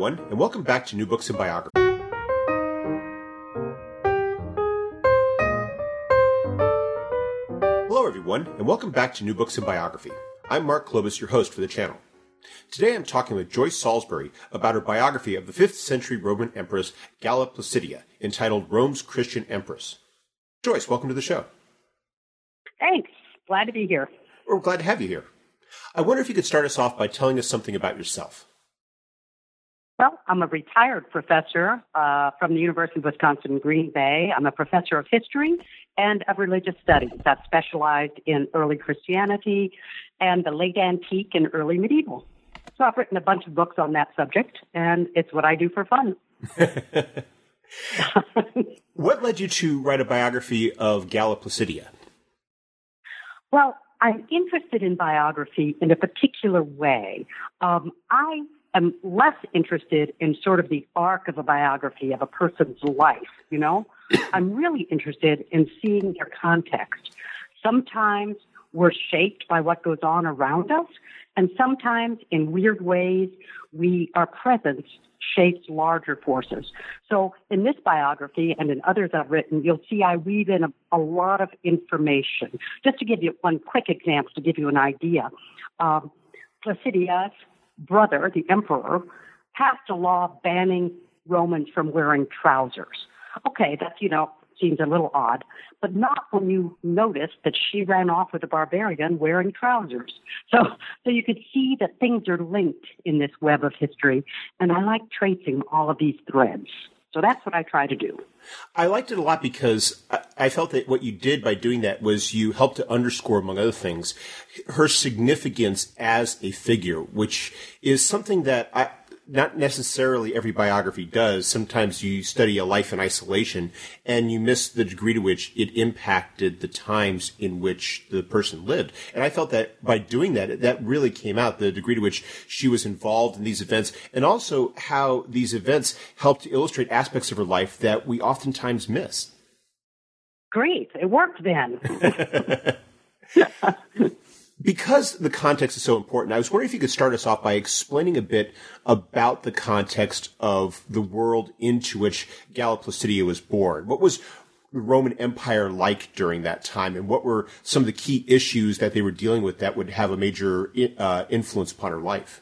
Everyone, and welcome back to New Books in Biography. Hello, everyone, and welcome back to New Books in Biography. I'm Mark Klobas, your host for the channel. Today I'm talking with Joyce Salisbury about her biography of the 5th century Roman Empress Galla Placidia, entitled Rome's Christian Empress. Joyce, welcome to the show. Thanks. Glad to be here. We're glad to have you here. I wonder if you could start us off by telling us something about yourself. Well, I'm a retired professor uh, from the University of Wisconsin Green Bay. I'm a professor of history and of religious studies. I've specialized in early Christianity and the late antique and early medieval. So I've written a bunch of books on that subject, and it's what I do for fun. what led you to write a biography of Galla Placidia? Well, I'm interested in biography in a particular way. Um, I am less interested in sort of the arc of a biography of a person's life, you know? I'm really interested in seeing their context. Sometimes we're shaped by what goes on around us, and sometimes in weird ways, we, our presence shapes larger forces. So in this biography and in others I've written, you'll see I weave in a, a lot of information. Just to give you one quick example to give you an idea. Um, Placidia's brother, the emperor, passed a law banning Romans from wearing trousers. Okay, that's, you know, seems a little odd, but not when you notice that she ran off with a barbarian wearing trousers. So, so you could see that things are linked in this web of history, and I like tracing all of these threads. So that's what I try to do. I liked it a lot because I felt that what you did by doing that was you helped to underscore, among other things, her significance as a figure, which is something that I, not necessarily every biography does. Sometimes you study a life in isolation and you miss the degree to which it impacted the times in which the person lived. And I felt that by doing that, that really came out the degree to which she was involved in these events and also how these events helped to illustrate aspects of her life that we oftentimes miss. Great. It worked then. because the context is so important, I was wondering if you could start us off by explaining a bit about the context of the world into which Galla Placidia was born. What was the Roman Empire like during that time, and what were some of the key issues that they were dealing with that would have a major uh, influence upon her life?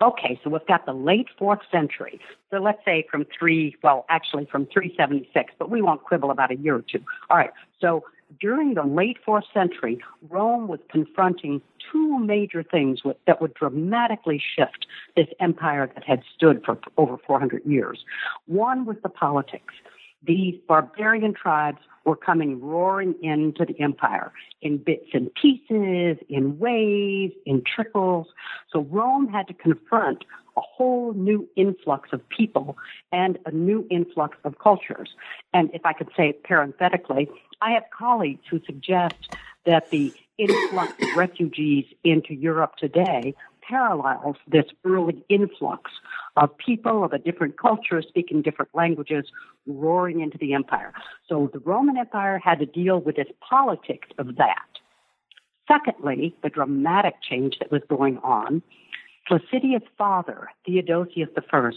Okay, so we've got the late fourth century. So let's say from three, well, actually from 376, but we won't quibble about a year or two. All right, so during the late fourth century, Rome was confronting two major things that would dramatically shift this empire that had stood for over 400 years. One was the politics. These barbarian tribes were coming roaring into the empire in bits and pieces, in waves, in trickles. So Rome had to confront a whole new influx of people and a new influx of cultures. And if I could say parenthetically, I have colleagues who suggest that the influx of refugees into Europe today parallels this early influx of people of a different culture speaking different languages roaring into the empire. So the Roman Empire had to deal with this politics of that. Secondly, the dramatic change that was going on, Placidia's father, Theodosius I,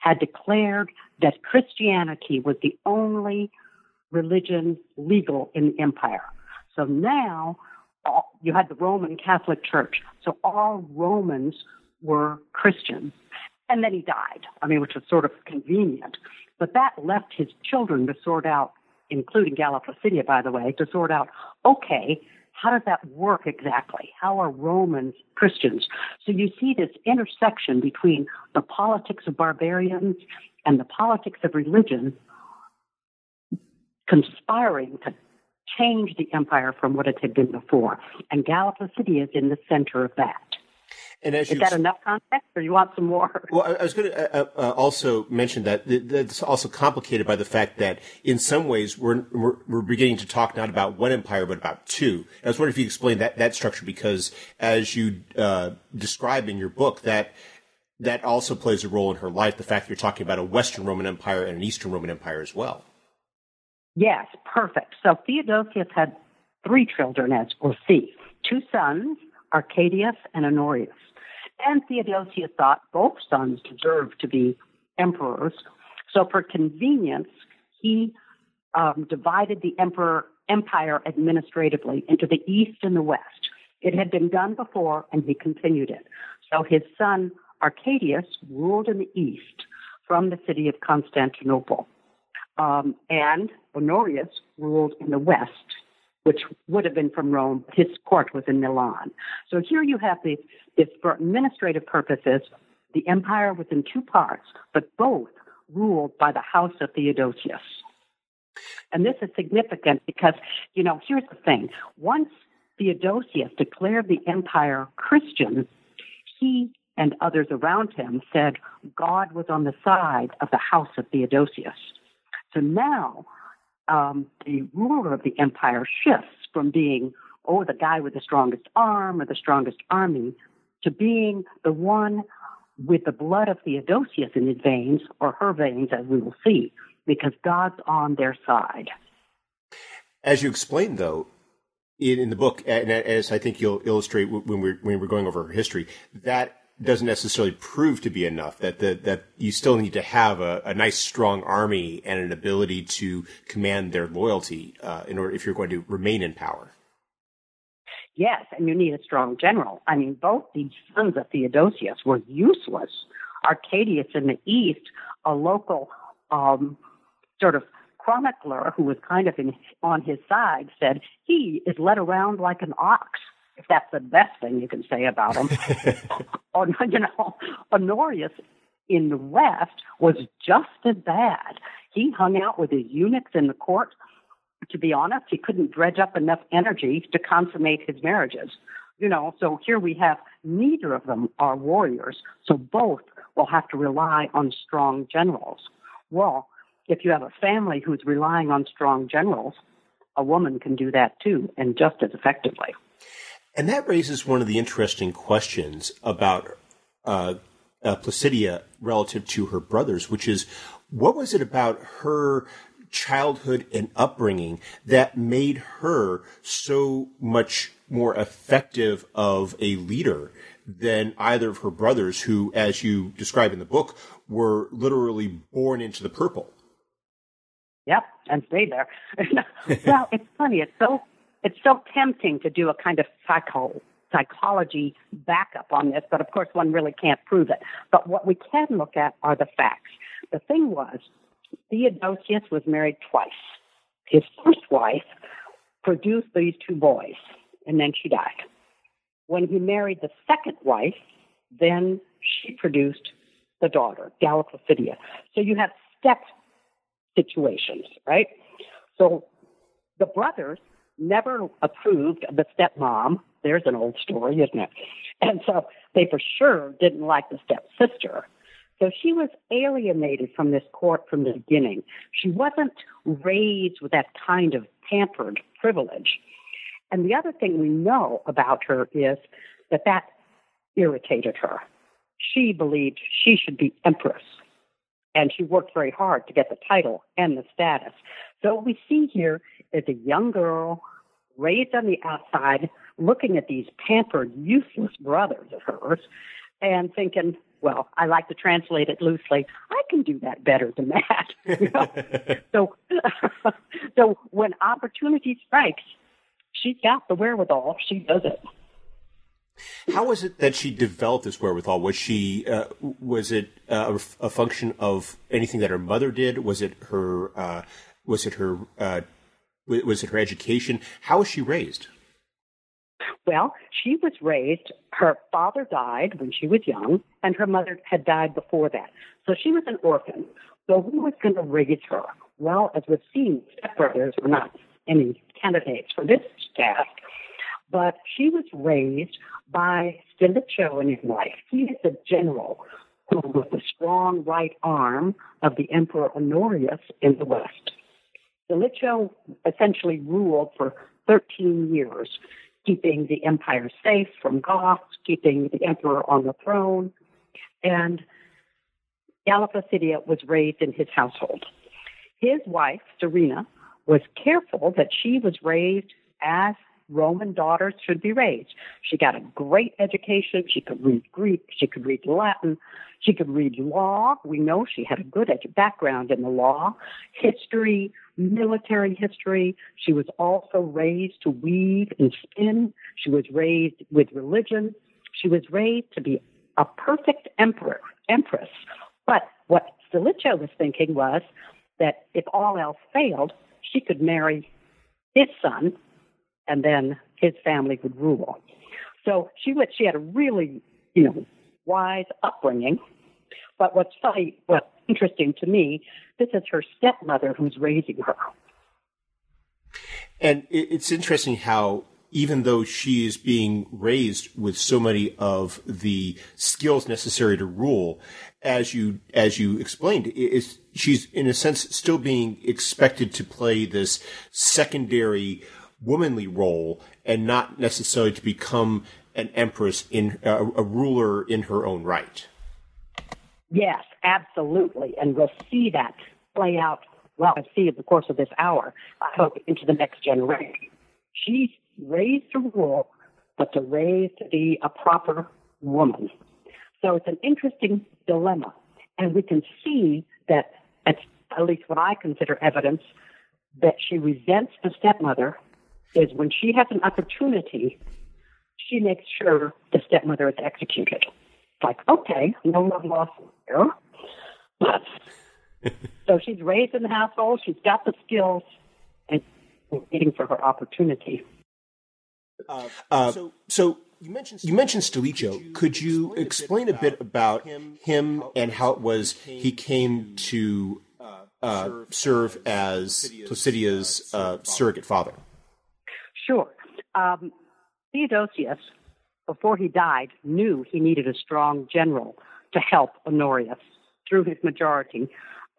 had declared that Christianity was the only religion legal in the empire. So now all, you had the Roman Catholic Church. So all Romans were Christians. And then he died. I mean, which was sort of convenient. But that left his children to sort out, including Galla Placidia, by the way, to sort out, okay, how does that work exactly? How are Romans Christians? So you see this intersection between the politics of barbarians and the politics of religion conspiring to change the empire from what it had been before. And Galla Placidia is in the center of that. And as is that enough context, or you want some more? Well, I was going to uh, uh, also mention that that's also complicated by the fact that in some ways we're, we're, we're beginning to talk not about one empire but about two. I was wondering if you could explain that that structure because as you uh, describe in your book that that also plays a role in her life. The fact that you're talking about a Western Roman Empire and an Eastern Roman Empire as well. Yes, perfect. So Theodosius had three children, as we'll see two sons, Arcadius and Honorius. And Theodosius thought both sons deserved to be emperors. So, for convenience, he um, divided the emperor empire administratively into the east and the west. It had been done before, and he continued it. So his son Arcadius ruled in the east from the city of Constantinople, um, and Honorius ruled in the west which would have been from Rome. His court was in Milan. So here you have the, this, for administrative purposes, the empire was in two parts, but both ruled by the house of Theodosius. And this is significant because, you know, here's the thing. Once Theodosius declared the empire Christian, he and others around him said God was on the side of the house of Theodosius. So now um, the ruler of the empire shifts from being, oh, the guy with the strongest arm or the strongest army, to being the one with the blood of Theodosius in his veins, or her veins, as we will see, because God's on their side. As you explained, though, in, the book, and as I think you'll illustrate when we're, when we're going over her history, that doesn't necessarily prove to be enough. That the, that you still need to have a, a, nice, strong army and an ability to command their loyalty uh, in order if you're going to remain in power. Yes, and you need a strong general. I mean, both these sons of Theodosius were useless. Arcadius in the east, a local um, sort of chronicler who was kind of in, on his side, said he is led around like an ox if that's the best thing you can say about him. or, you know, Honorius in the West was just as bad. He hung out with his eunuchs in the court. To be honest, he couldn't dredge up enough energy to consummate his marriages. You know, so here we have neither of them are warriors, so both will have to rely on strong generals. Well, if you have a family who's relying on strong generals, a woman can do that too, and just as effectively. And that raises one of the interesting questions about uh, uh, Placidia relative to her brothers, which is what was it about her childhood and upbringing that made her so much more effective of a leader than either of her brothers, who, as you describe in the book, were literally born into the purple? Yep, and stayed there. well, it's funny. It's so it's so tempting to do a kind of psycho, psychology backup on this, but of course one really can't prove it. But what we can look at are the facts. The thing was, Theodosius was married twice. His first wife produced these two boys, and then she died. When he married the second wife, then she produced the daughter, Galla. So you have step situations, right? So the brothers never approved of the stepmom. There's an old story, isn't it? And so they for sure didn't like the stepsister. So she was alienated from this court from the beginning. She wasn't raised with that kind of pampered privilege. And the other thing we know about her is that that irritated her. She believed she should be empress. And she worked very hard to get the title and the status. So what we see here is a young girl raised on the outside, looking at these pampered, useless brothers of hers, and thinking, well, I like to translate it loosely. I can do that better than that. So, so when opportunity strikes, she's got the wherewithal. She does it. How was it that she developed this wherewithal? Was she uh, was it uh, a function of anything that her mother did? Was it her uh, was it her uh, was it her education? How was she raised? Well, she was raised, her father died when she was young, and her mother had died before that. So she was an orphan. So who was going to raise her? Well, as we've seen, stepbrothers were not any candidates for this task. But she was raised by Stilicho in his life. He is a general who was the strong right arm of the Emperor Honorius in the West. Stilicho essentially ruled for 13 years, keeping the empire safe from Goths, keeping the emperor on the throne, and Galla was raised in his household. His wife, Serena, was careful that she was raised as Roman daughters should be raised. She got a great education. She could read Greek. She could read Latin. She could read law. We know she had a good background in the law, history, military history. She was also raised to weave and spin. She was raised with religion. She was raised to be a perfect emperor, empress. But what Stilicho was thinking was that if all else failed, she could marry his son, and then his family would rule. So she she had a really, you know, wise upbringing. But what's funny, what's interesting to me, this is her stepmother who's raising her. And it's interesting how even though she is being raised with so many of the skills necessary to rule, as you as you explained, she's in a sense still being expected to play this secondary womanly role and not necessarily to become an empress in uh, a ruler in her own right. Yes, absolutely, and we'll see that play out. Well, I see in the course of this hour. I hope into the next generation. She's raised to rule, but to raise to be a proper woman. So it's an interesting dilemma. And we can see that, at, at least what I consider evidence, that she resents the stepmother is when she has an opportunity, she makes sure the stepmother is executed. It's like, okay, no love lost here. But so she's raised in the household, she's got the skills, and waiting for her opportunity. Uh, uh, so, so you mentioned you mentioned Stilicho. Could you explain a bit about him and how it was he came to uh, serve as Placidia's uh, surrogate father? Sure. Um, Theodosius, before he died, knew he needed a strong general to help Honorius through his majority.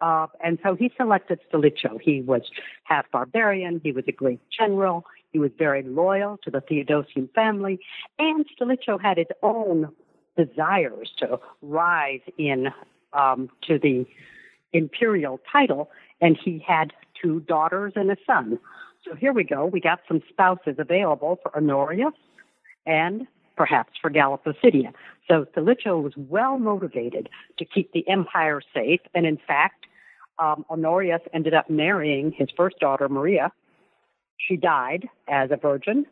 Uh, and so he selected Stilicho. He was half barbarian. He was a great general. He was very loyal to the Theodosian family, and Stilicho had his own desires to rise in um, to the imperial title, and he had two daughters and a son. So here we go. We got some spouses available for Honorius and perhaps for Galla Placidia. So Stilicho was well motivated to keep the empire safe, and in fact, um, Honorius ended up marrying his first daughter, Maria, she died as a virgin.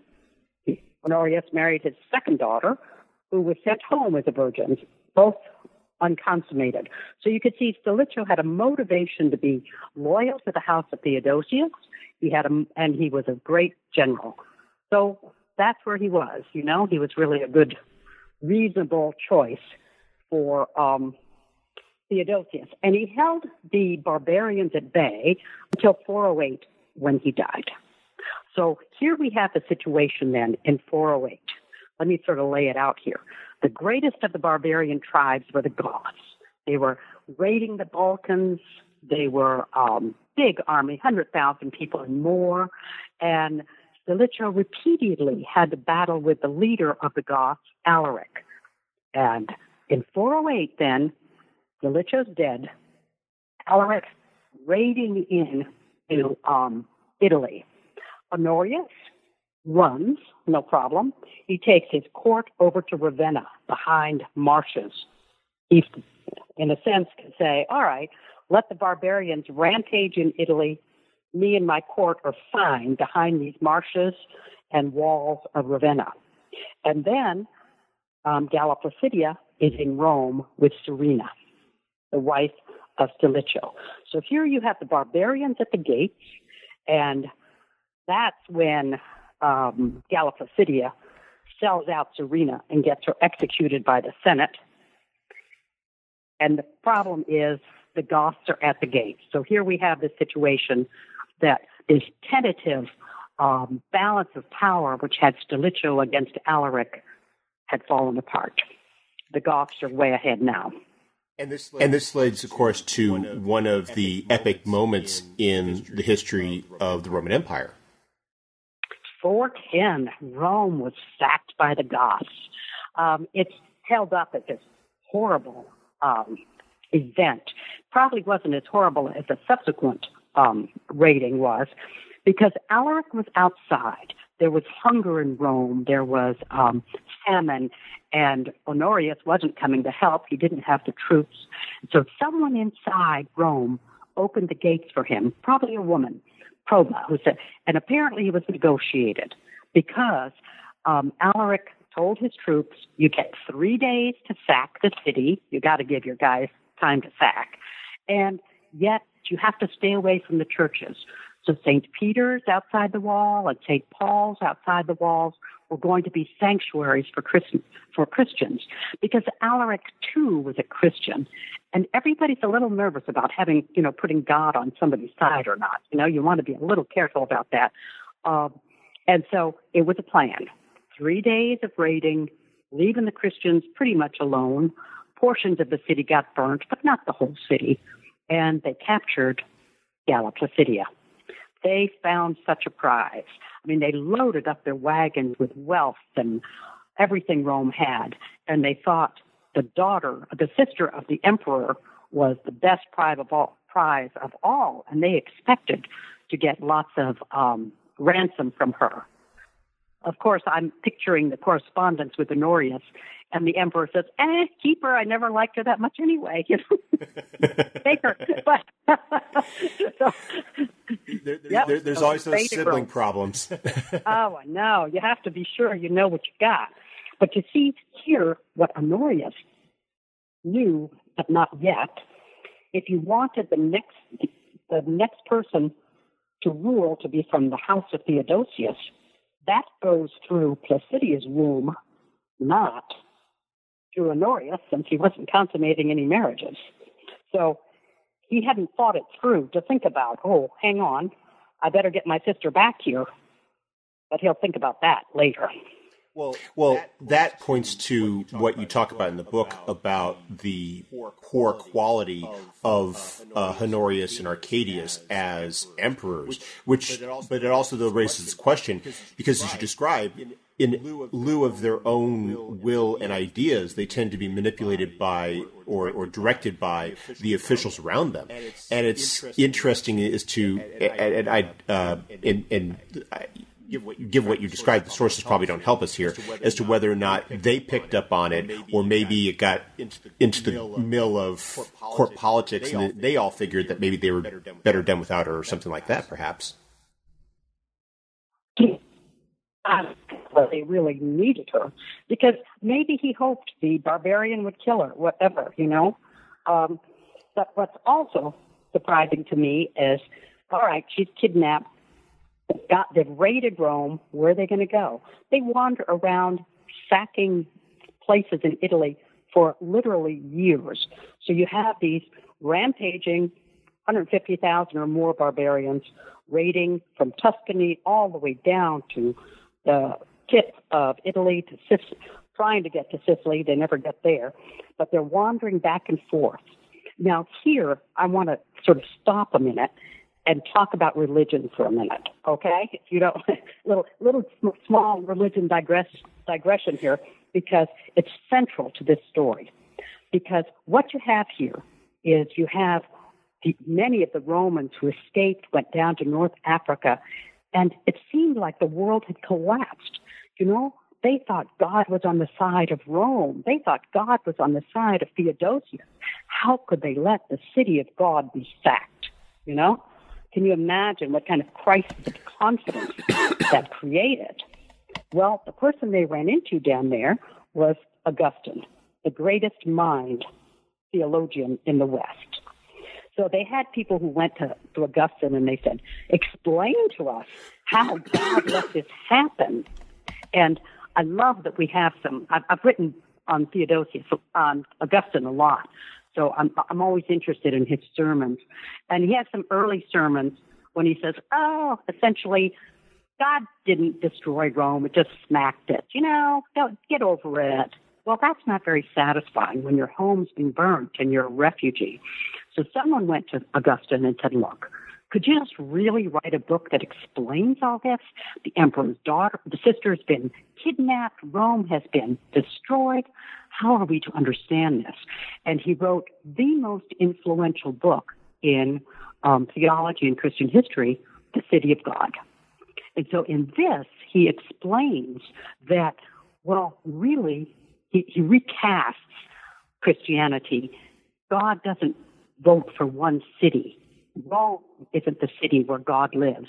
Honorius married his second daughter, who was sent home as a virgin, both unconsummated. So you could see Stilicho had a motivation to be loyal to the house of Theodosius. He had a, and he was a great general. So that's where he was. You know, he was really a good, reasonable choice for um, Theodosius, and he held the barbarians at bay until 408 when he died. So here we have the situation then in 408. Let me sort of lay it out here. The greatest of the barbarian tribes were the Goths. They were raiding the Balkans. They were um, big army, 100,000 people and more. And Stilicho repeatedly had to battle with the leader of the Goths, Alaric. And in 408, then, Stilicho's dead. Alaric raiding in to um, Italy. Honorius runs, no problem. He takes his court over to Ravenna behind marshes. He, in a sense, can say, all right, let the barbarians rampage in Italy. Me and my court are fine behind these marshes and walls of Ravenna. And then um, Galla Placidia is in Rome with Serena, the wife of Stilicho. So here you have the barbarians at the gates, and that's when um, Galla Placidia sells out Serena and gets her executed by the Senate. And the problem is the Goths are at the gates. So here we have the situation that is tentative um, balance of power, which had Stilicho against Alaric, had fallen apart. The Goths are way ahead now. And this, leads, and this leads, of course, to one of, one of the epic moments in the history of the Roman Empire. 410, Rome was sacked by the Goths. Um, it's held up as this horrible um, event. Probably wasn't as horrible as the subsequent um, raiding was, because Alaric was outside. There was hunger in Rome. There was um, famine, and Honorius wasn't coming to help. He didn't have the troops. So someone inside Rome opened the gates for him, probably a woman, Proba, who said, and apparently he was negotiated because um, Alaric told his troops, you get three days to sack the city. You got to give your guys time to sack. And yet you have to stay away from the churches. So St. Peter's outside the wall and St. Paul's outside the walls were going to be sanctuaries for, Christ- for Christians because Alaric too was a Christian. And everybody's a little nervous about having, you know, putting God on somebody's side or not. You know, you want to be a little careful about that. Um, and so it was a plan. Three days of raiding, leaving the Christians pretty much alone. Portions of the city got burnt, but not the whole city. And they captured Galla Placidia they found such a prize. I mean, they loaded up their wagons with wealth and everything Rome had, and they thought the daughter, the sister of the emperor, was the best prize of all, prize of all, and they expected to get lots of um, ransom from her. Of course, I'm picturing the correspondence with Honorius, and the emperor says, "Eh, keep her. I never liked her that much anyway. You know, take her." But so, there, yep, there, there's so always those sibling problems. oh, I know. You have to be sure you know what you got. But you see here what Honorius knew, but not yet. If you wanted the next the next person to rule to be from the house of Theodosius, that goes through Placidia's womb, not through Honorius, since he wasn't consummating any marriages. So he hadn't thought it through to think about, oh, hang on, I better get my sister back here. But he'll think about that later. Well, well, that points to what you talk about in the book about the poor quality of uh, Honorius and Arcadius as emperors, which, but it also though raises this question because, as you describe, in lieu of their own will and ideas, they tend to be manipulated by or, or directed by the officials around them. And it's interesting as to, and I, uh, and, and give what, you, give what you described, the sources probably don't help us here as to whether or not they picked up on it, or maybe it got into the mill of court politics, and they all figured that maybe they were better done without her, or something like that, perhaps. Well, they really needed her because maybe he hoped the barbarian would kill her, whatever, you know. Um, but what's also surprising to me is, all right, she's kidnapped got they've raided Rome. Where are they going to go? They wander around sacking places in Italy for literally years. So you have these rampaging 150,000 or more barbarians raiding from Tuscany all the way down to the tip of Italy to Sicily, trying to get to Sicily. They never get there, but they're wandering back and forth. Now, here, I want to sort of stop a minute and talk about religion for a minute, okay? If you don't, little little small religion digress digression here because it's central to this story. Because what you have here is you have the, many of the Romans who escaped went down to North Africa, and it seemed like the world had collapsed. You know, they thought God was on the side of Rome. They thought God was on the side of Theodosius. How could they let the city of God be sacked? You know? Can you imagine what kind of crisis of confidence that created? Well, the person they ran into down there was Augustine, the greatest mind theologian in the West. So they had people who went to, to Augustine and they said, Explain to us how God let this happen. And I love that we have some, I've, I've written on Theodosius, on Augustine a lot. So I'm, I'm always interested in his sermons. And he has some early sermons when he says, oh, essentially, God didn't destroy Rome, it just smacked it. You know, don't get over it. Well, that's not very satisfying when your home's been burnt and you're a refugee. So someone went to Augustine and said, look, could you just really write a book that explains all this? The emperor's daughter, the sister has been kidnapped. Rome has been destroyed. How are we to understand this? And he wrote the most influential book in um, theology and Christian history, The City of God. And so in this, he explains that, well, really, he, he recasts Christianity. God doesn't vote for one city. Rome isn't the city where God lives.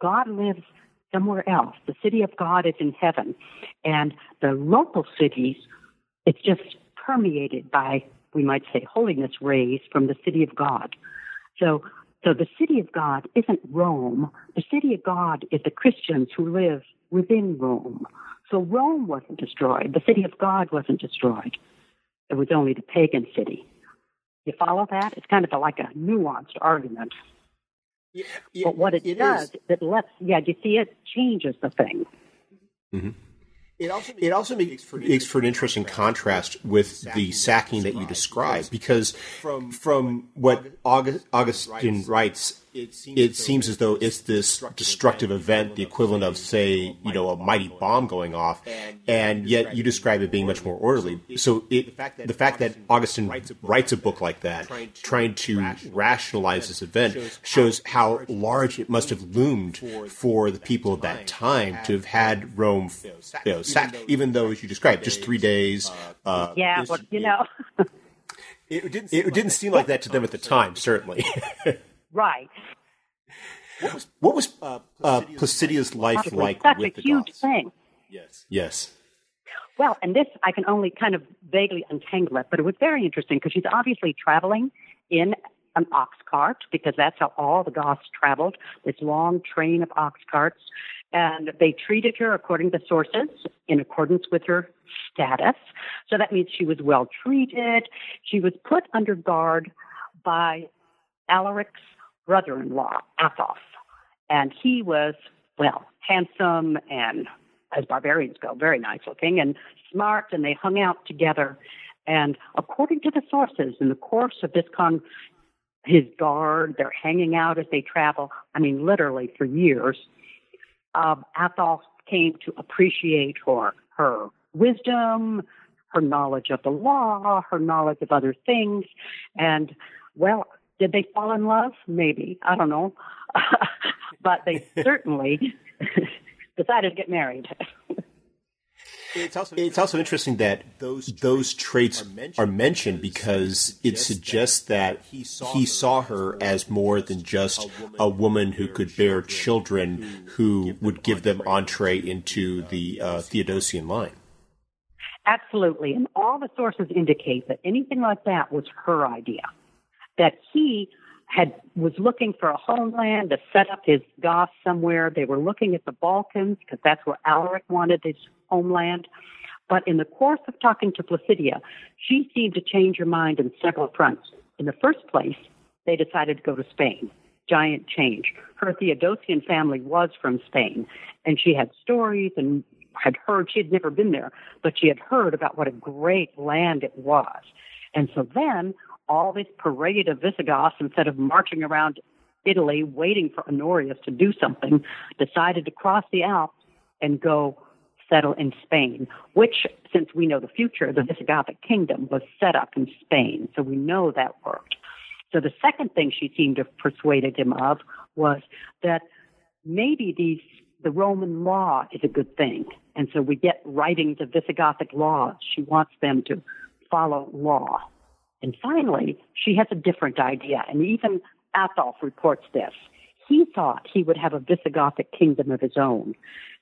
God lives somewhere else. The city of God is in heaven. And the local cities, it's just permeated by, we might say, holiness rays from the city of God. So, so the city of God isn't Rome. The city of God is the Christians who live within Rome. So Rome wasn't destroyed. The city of God wasn't destroyed. It was only the pagan city. You follow that? It's kind of a, like a nuanced argument. Yeah, yeah, but what it, it does, is. it lets, yeah, do you see, it changes the thing. Mm-hmm. It also makes, it also makes for, makes for an interesting contrast with the sacking that you described, because from, from what August, Augustine writes it seems, it seems as though it's this destructive event, the equivalent of, say, you know, a mighty bomb going off, and yet you describe it being much more orderly. So it, the fact that Augustine writes a book like that, trying to rationalize this event, shows how large it must have loomed for the people of that time to have had Rome you know, sacked, even though, as you described, just three days. Uh, yeah, well, you know. It didn't, it didn't seem like that to them at the time, certainly. Right. What was, what was uh, uh, Placidia's life like such with a huge Goths? thing. Yes. Yes. Well, and this I can only kind of vaguely untangle it, but it was very interesting because she's obviously traveling in an ox cart because that's how all the Goths traveled, this long train of ox carts. And they treated her according to sources in accordance with her status. So that means she was well treated. She was put under guard by Alaric's brother in law, Ataulf. And he was, well, handsome and, as barbarians go, very nice looking and smart, and they hung out together. And according to the sources, in the course of this con, his guard, they're hanging out as they travel. I mean, literally for years. Um, Ataulf came to appreciate her, her wisdom, her knowledge of the law, her knowledge of other things, and well, did they fall in love? Maybe. I don't know. but they certainly decided to get married. It's also, it's also interesting that those those traits are mentioned because it suggests that he saw her as more than just a woman who could bear children who would give them entree into the uh, Theodosian line. Absolutely, and all the sources indicate that anything like that was her idea that he had was looking for a homeland to set up his Goths somewhere. They were looking at the Balkans because that's where Alaric wanted his homeland. But in the course of talking to Placidia, she seemed to change her mind in several fronts. In the first place, they decided to go to Spain. Giant change. Her Theodosian family was from Spain, and she had stories and had heard, she had never been there, but she had heard about what a great land it was. And so then all this parade of Visigoths, instead of marching around Italy waiting for Honorius to do something, decided to cross the Alps and go settle in Spain, which, since we know the future, the Visigothic kingdom was set up in Spain. So we know that worked. So the second thing she seemed to have persuaded him of was that maybe these the Roman law is a good thing. And so we get writings of Visigothic laws. She wants them to follow law. And finally, she has a different idea, and even Ataulf reports this. He thought he would have a Visigothic kingdom of his own.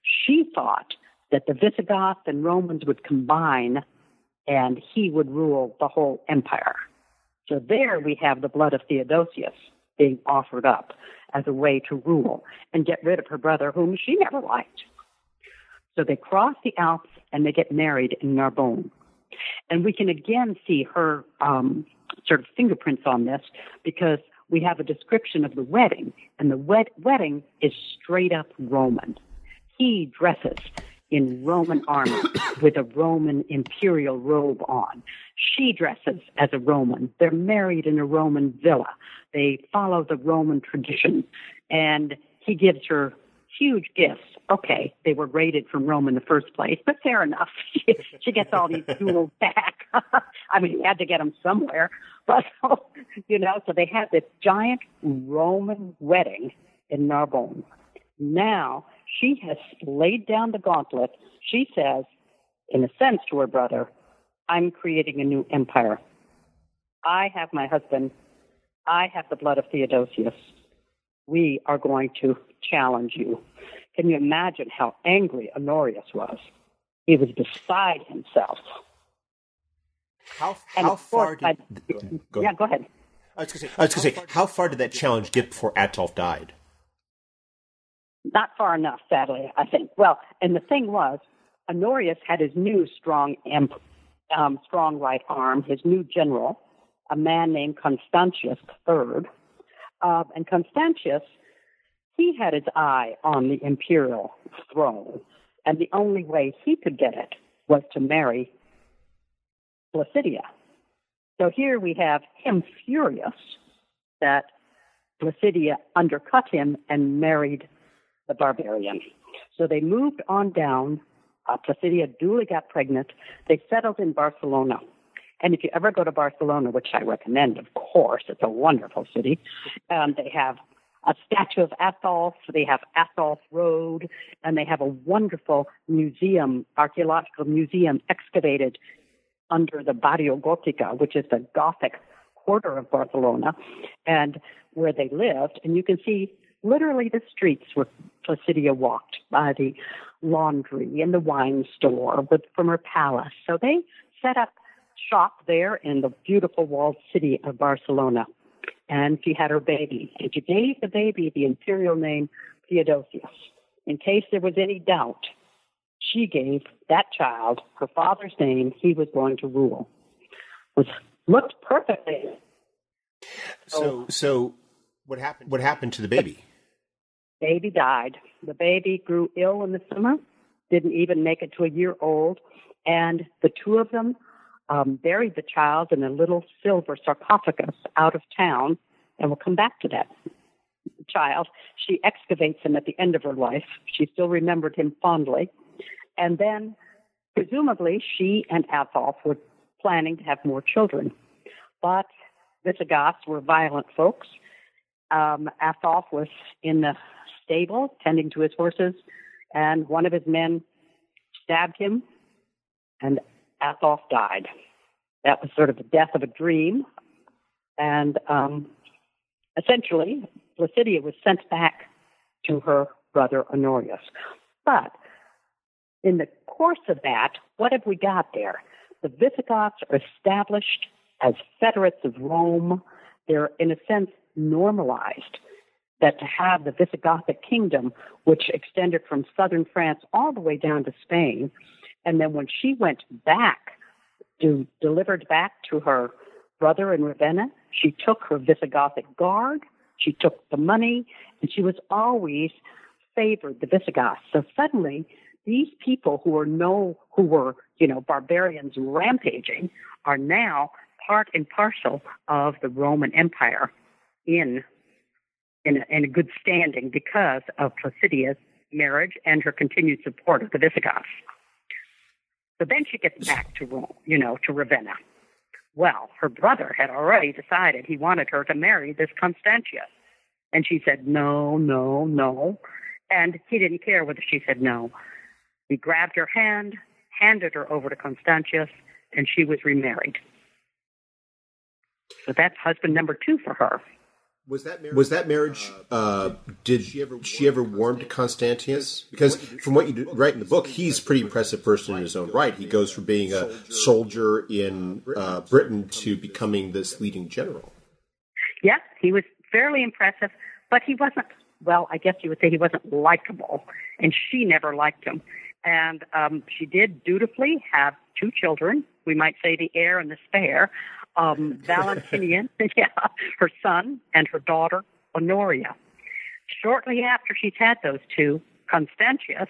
She thought that the Visigoths and Romans would combine and he would rule the whole empire. So there we have the blood of Theodosius being offered up as a way to rule and get rid of her brother, whom she never liked. So they cross the Alps and they get married in Narbonne. And we can again see her um, sort of fingerprints on this because we have a description of the wedding, and the wed- wedding is straight up Roman. He dresses in Roman armor with a Roman imperial robe on. She dresses as a Roman. They're married in a Roman villa. They follow the Roman tradition. And he gives her huge gifts. Okay, they were raided from Rome in the first place, but fair enough. She, she gets all these jewels back. I mean, he had to get them somewhere. But, you know, so they had this giant Roman wedding in Narbonne. Now she has laid down the gauntlet. She says, in a sense, to her brother, I'm creating a new empire. I have my husband. I have the blood of Theodosius. We are going to challenge you. Can you imagine how angry Honorius was? He was beside himself. How, how far course, did, go yeah, go ahead. I was going to say, how far did that challenge get before Ataulf died? Not far enough, sadly, I think. Well, and the thing was, Honorius had his new strong, um, strong right arm, his new general, a man named Constantius III. And Constantius, he had his eye on the imperial throne, and the only way he could get it was to marry Placidia. So here we have him furious that Placidia undercut him and married the barbarian. So they moved on down. Uh, Placidia duly got pregnant. They settled in Barcelona. And if you ever go to Barcelona, which I recommend, of course, it's a wonderful city, um, they have a statue of Ataulf, they have Ataulf Road, and they have a wonderful museum, archaeological museum excavated under the Barrio Gótica, which is the Gothic quarter of Barcelona, and where they lived. And you can see literally the streets where Placidia walked by the laundry and the wine store from her palace. So they set up shop there in the beautiful walled city of Barcelona. And she had her baby. And she gave the baby the imperial name Theodosius. In case there was any doubt, she gave that child her father's name he was going to rule. Was looked perfectly. So so what happened what happened to the baby? The baby died. The baby grew ill in the summer, didn't even make it to a year old, and the two of them um, buried the child in a little silver sarcophagus out of town, and we'll come back to that child. She excavates him at the end of her life. She still remembered him fondly. And then, presumably, she and Ataulf were planning to have more children. But Visigoths were violent folks. Um, was in the stable tending to his horses, and one of his men stabbed him, and Ataulf died. That was sort of the death of a dream, and um, essentially, Placidia was sent back to her brother Honorius. But in the course of that, what have we got there? The Visigoths are established as federates of Rome. They're, in a sense, normalized that to have the Visigothic kingdom, which extended from southern France all the way down to Spain, and then when she went back, to, delivered back to her brother in Ravenna, she took her Visigothic guard, she took the money, and she was always favored the Visigoths. So suddenly, these people who were no, who were you know barbarians rampaging, are now part and parcel of the Roman Empire in in a, in a good standing because of Placidia's marriage and her continued support of the Visigoths. So then she gets back to Rome, you know, to Ravenna. Well, her brother had already decided he wanted her to marry this Constantius. And she said, no, no, no. And he didn't care whether she said no. He grabbed her hand, handed her over to Constantius, and she was remarried. So that's husband number two for her. Was that marriage? Was that marriage uh, did she ever, she ever warm to Constantius? Because from what you write in the book, he's a pretty impressive person in his own right. He goes from being a soldier in uh, Britain to becoming this leading general. Yes, he was fairly impressive, but he wasn't. Well, I guess you would say he wasn't likable, and she never liked him. And um, she did dutifully have two children. We might say the heir and the spare um, Valentinian, yeah, her son and her daughter, Honoria. Shortly after she's had those two, Constantius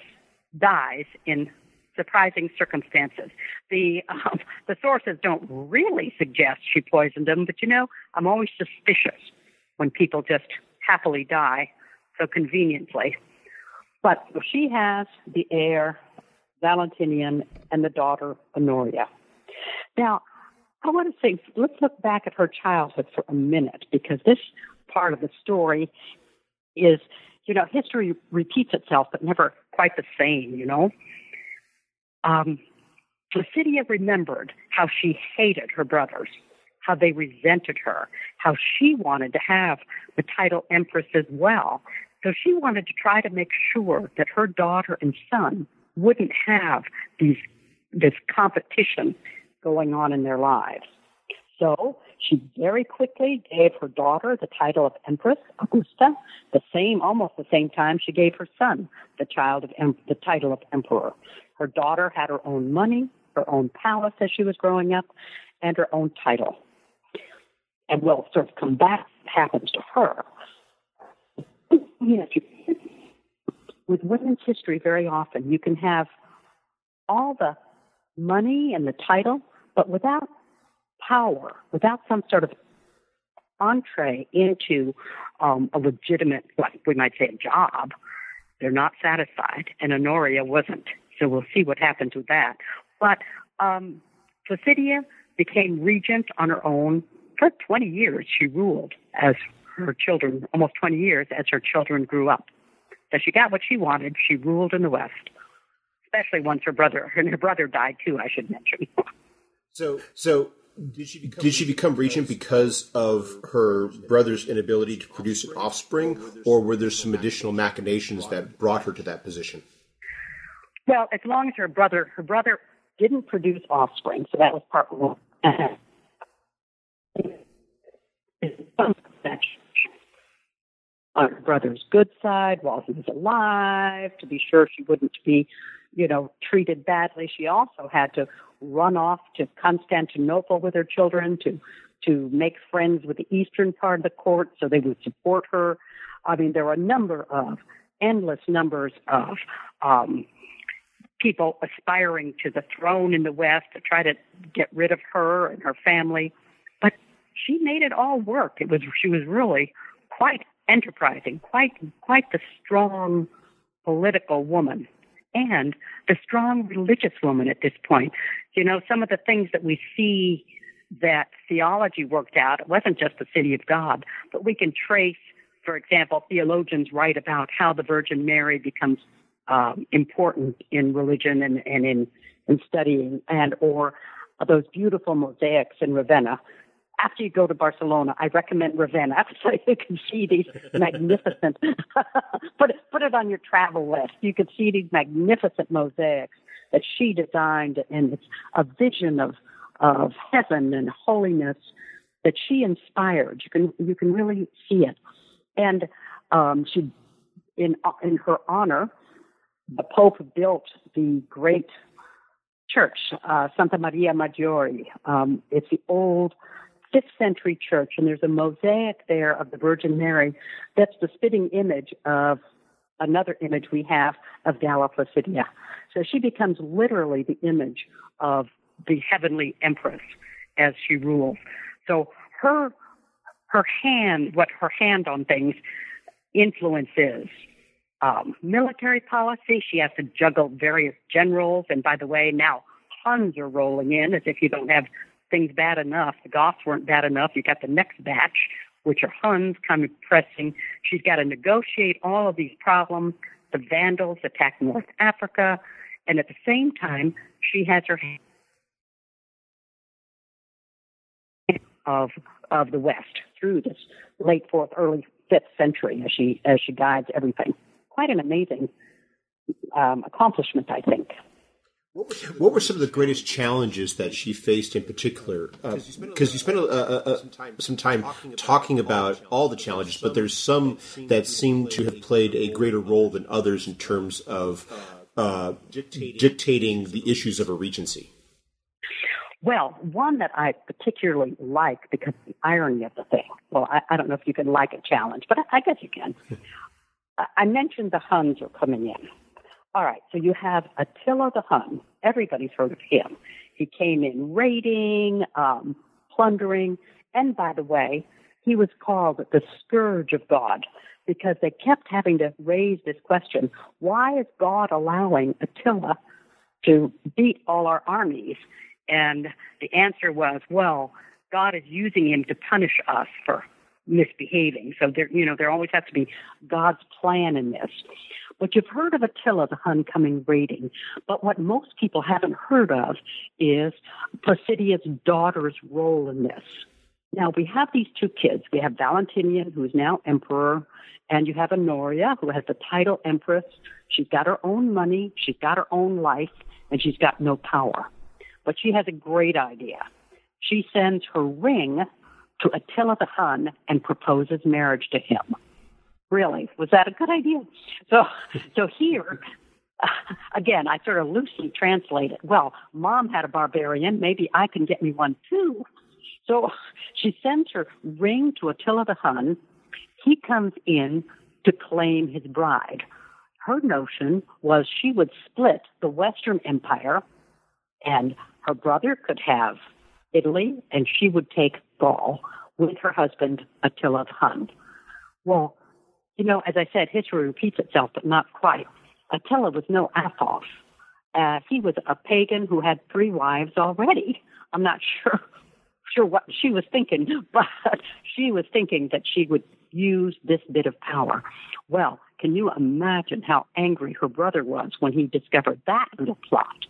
dies in surprising circumstances. The um, the sources don't really suggest she poisoned him, but you know, I'm always suspicious when people just happily die so conveniently. But she has the heir Valentinian and the daughter Honoria. Now, I want to say, let's look back at her childhood for a minute because this part of the story is, you know, history repeats itself, but never quite the same, you know. Um, Placidia remembered how she hated her brothers, how they resented her, how she wanted to have the title Empress as well. So she wanted to try to make sure that her daughter and son wouldn't have these this competition going on in their lives. So she very quickly gave her daughter the title of Empress Augusta, the same, almost the same time she gave her son the child of the title of Emperor. Her daughter had her own money, her own palace as she was growing up, and her own title. And we'll sort of come back happens to her. Yes, with women's history, very often you can have all the money and the title, but without power, without some sort of entree into um, a legitimate, like we might say, a job, they're not satisfied. And Honoria wasn't. So we'll see what happens with that. But um, Placidia became regent on her own. For 20 years, she ruled as her children, almost 20 years, as her children grew up. So she got what she wanted. She ruled in the West, especially once her brother, and her brother died too, I should mention. so, so did she become, did she become regent because of her brother's inability to produce an offspring, or were there some additional machinations that brought her to that position? Well, as long as her brother, her brother didn't produce offspring, so that was part one. on her brother's good side while he was alive to be sure she wouldn't be, you know, treated badly. She also had to run off to Constantinople with her children to to make friends with the eastern part of the court so they would support her. I mean, there were a number of endless numbers of um, people aspiring to the throne in the West to try to get rid of her and her family. But she made it all work. It was she was really quite enterprising, quite quite the strong political woman and the strong religious woman at this point. You know, some of the things that we see that theology worked out, it wasn't just the city of God, but we can trace, for example, theologians write about how the Virgin Mary becomes um, important in religion and, and in, in studying, and or those beautiful mosaics in Ravenna after you go to Barcelona, I recommend Ravenna so you can see these magnificent. put it, put it on your travel list. You can see these magnificent mosaics that she designed, and it's a vision of of heaven and holiness that she inspired. You can you can really see it, and um, she in in her honor, the Pope built the great church, uh, Santa Maria Maggiore. Um, it's the old fifth century church, and there's a mosaic there of the Virgin Mary that's the spitting image of another image we have of Galla Placidia. So she becomes literally the image of the heavenly empress as she rules. So her her hand, what her hand on things influences um, military policy. She has to juggle various generals, and by the way, now Huns are rolling in as if you don't have things bad enough. The Goths weren't bad enough. You got the next batch, which are Huns coming pressing. She's got to negotiate all of these problems. The Vandals attack North Africa, and at the same time, she has her hand of of the West through this late fourth, early fifth century as she as she guides everything. Quite an amazing um, accomplishment, I think. What were some of the greatest challenges that she faced in particular? Because uh, you spent uh, uh, some time talking about all the challenges, but there's some that seem to have played a greater role than others in terms of uh, dictating the issues of a regency. Well, one that I particularly like because the irony of the thing. Well, I, I don't know if you can like a challenge, but I, I guess you can. I mentioned the Huns are coming in. All right, so you have Attila the Hun. Everybody's heard of him. He came in raiding, um, plundering, and by the way, he was called the scourge of God because they kept having to raise this question why is God allowing Attila to beat all our armies? And the answer was, well, God is using him to punish us for misbehaving. So there, you know, there always has to be God's plan in this. But you've heard of Attila the Hun coming raiding. But what most people haven't heard of is Placidia's daughter's role in this. Now we have these two kids. We have Valentinian, who is now emperor, and you have Honoria, who has the title empress. She's got her own money, she's got her own life, and she's got no power. But she has a great idea. She sends her ring to Attila the Hun and proposes marriage to him. Really, was that a good idea? So, so here, again, I sort of loosely translate it. Well, mom had a barbarian. Maybe I can get me one too. So she sends her ring to Attila the Hun. He comes in to claim his bride. Her notion was she would split the Western Empire and her brother could have Italy and she would take Gaul with her husband Attila the Hun. Well, you know, as I said, history repeats itself, but not quite. Attila was no Ataulf. Uh, he was a pagan who had three wives already. I'm not sure sure what she was thinking, but she was thinking that she would use this bit of power. Well, can you imagine how angry her brother was when he discovered that little plot?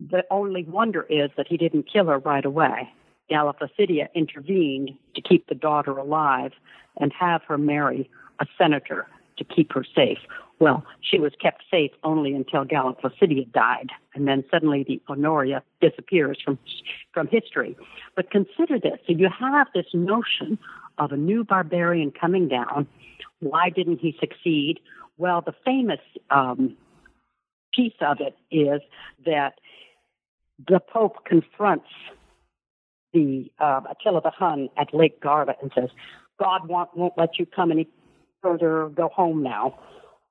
The only wonder is that he didn't kill her right away. Galla Placidia intervened to keep the daughter alive and have her marry a senator to keep her safe. Well, she was kept safe only until Galla Placidia died, and then suddenly the Honoria disappears from from history. But consider this: so you have this notion of a new barbarian coming down. Why didn't he succeed? Well, the famous um, piece of it is that the Pope confronts the uh, Attila the Hun at Lake Garda and says, "God won't, won't let you come any further. Go home now."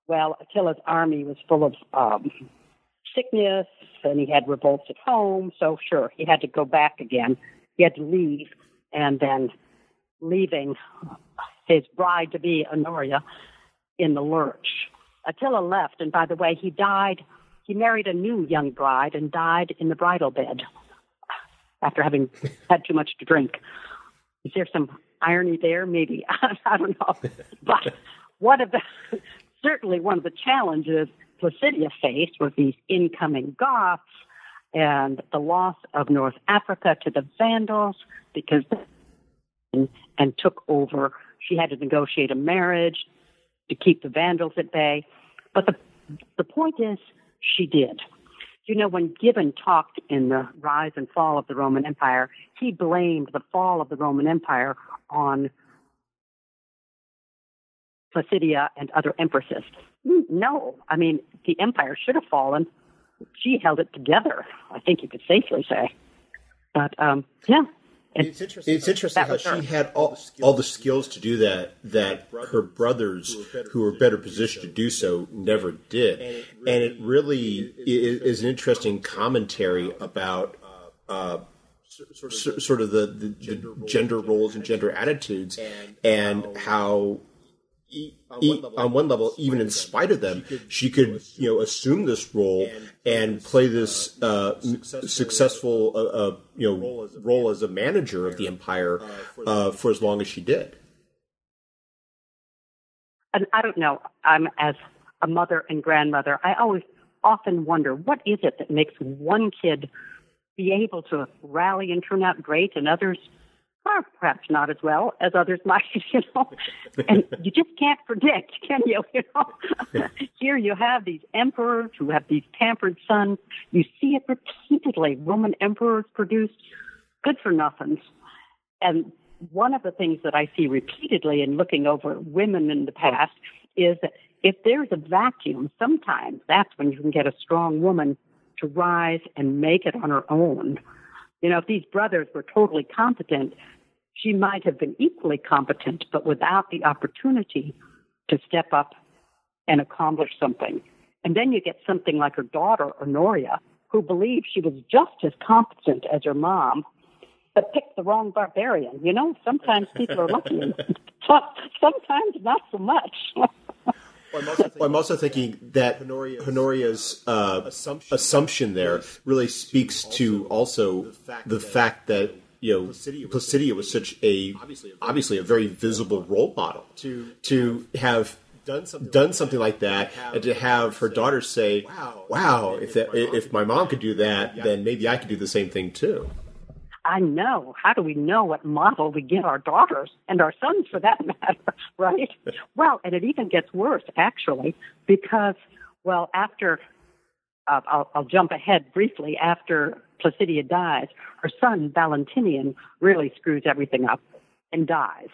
Well, Attila's army was full of um, sickness, and he had revolts at home. So sure, he had to go back again. He had to leave, and then leaving his bride to be Honoria in the lurch. Attila left, and by the way, he died. He married a new young bride and died in the bridal bed after having had too much to drink. Is there some irony there? Maybe I don't know. But one of the certainly one of the challenges Placidia faced was these incoming Goths and the loss of North Africa to the Vandals because and, and took over. She had to negotiate a marriage to keep the Vandals at bay. But the the point is, she did. You know, when Gibbon talked in the rise and fall of the Roman Empire, he blamed the fall of the Roman Empire on Placidia and other empresses. No, I mean, the empire should have fallen. She held it together, I think you could safely say. But, um, yeah. It's interesting. It's interesting how she had all, all the skills to do that that her brothers, who were better positioned to do so, never did. And it really is an interesting commentary about uh, sort of the, the, the gender roles and gender attitudes, and how on one, level, on one level, even in spite of them, she could, you know, assume this role and play this uh, successful, uh, uh, you know, role as a manager of the empire uh, for as long as she did. And I don't know. I'm as a mother and grandmother. I always often wonder what is it that makes one kid be able to rally and turn out great, and others or perhaps not as well as others might, you know. And you just can't predict, can you? You know, here you have these emperors who have these pampered sons. You see it repeatedly. Roman emperors produced good for nothings, and one of the things that I see repeatedly in looking over women in the past is that if there's a vacuum, sometimes that's when you can get a strong woman to rise and make it on her own. You know, if these brothers were totally competent, she might have been equally competent, but without the opportunity to step up and accomplish something. And then you get something like her daughter, Honoria, who believed she was just as competent as her mom, but picked the wrong barbarian. You know, sometimes people are lucky, sometimes not so much. Well, I'm also thinking that Honoria's uh, assumption there really speaks to also the fact that you know Placidia was such a obviously a very visible role model to to have done something, done something like that, and to have her daughter say, "Wow, if that, if my mom could do that, then maybe I could do the same thing too." I know. How do we know what model we give our daughters and our sons for that matter, right? well, and it even gets worse actually because, well, after, uh, I'll, I'll jump ahead briefly, after Placidia dies, her son Valentinian really screws everything up and dies.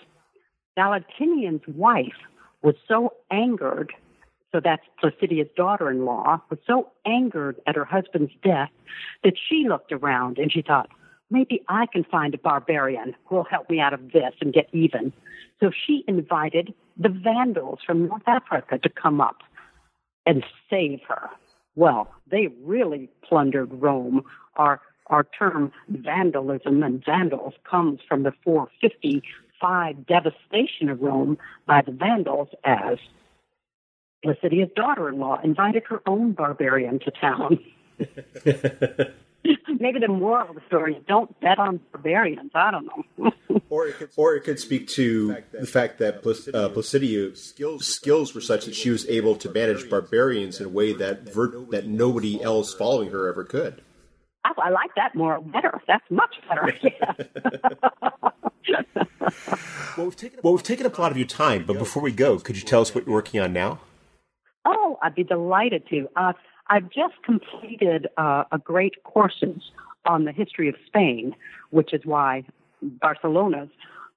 Valentinian's wife was so angered so that's Placidia's daughter in law, was so angered at her husband's death that she looked around and she thought, maybe I can find a barbarian who will help me out of this and get even. So she invited the Vandals from North Africa to come up and save her. Well, they really plundered Rome. Our our term vandalism and vandals comes from the 455 devastation of Rome by the Vandals as Placidia's daughter-in-law invited her own barbarian to town. maybe the moral of the story is don't bet on barbarians. I don't know. or, it could, or it could speak to the fact that uh, Placidia skills were such that she was able to manage barbarians in a way that ver- that nobody else following her ever could. I, I like that more better. That's much better. Yeah. well, we've taken, well, we've taken up a lot of your time, but before we go, could you tell us what you're working on now? Oh, I'd be delighted to. Uh, I've just completed uh, a great courses on the history of Spain, which is why Barcelona's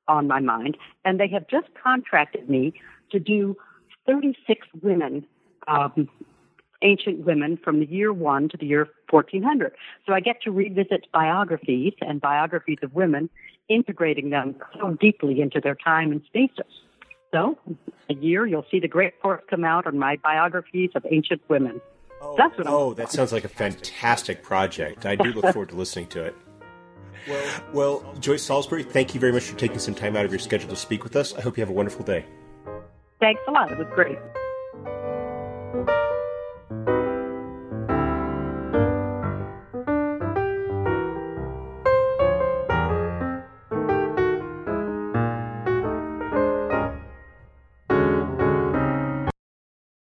on my mind. And they have just contracted me to do 36 women, um, ancient women from the year one to the year 1400. So I get to revisit biographies and biographies of women, integrating them so deeply into their time and spaces. So, a year, you'll see the great course come out on my biographies of ancient women. Oh, That's what oh, that sounds like a fantastic project. I do look forward to listening to it. Well, well, Joyce Salisbury, thank you very much for taking some time out of your schedule to speak with us. I hope you have a wonderful day. Thanks a lot. It was great.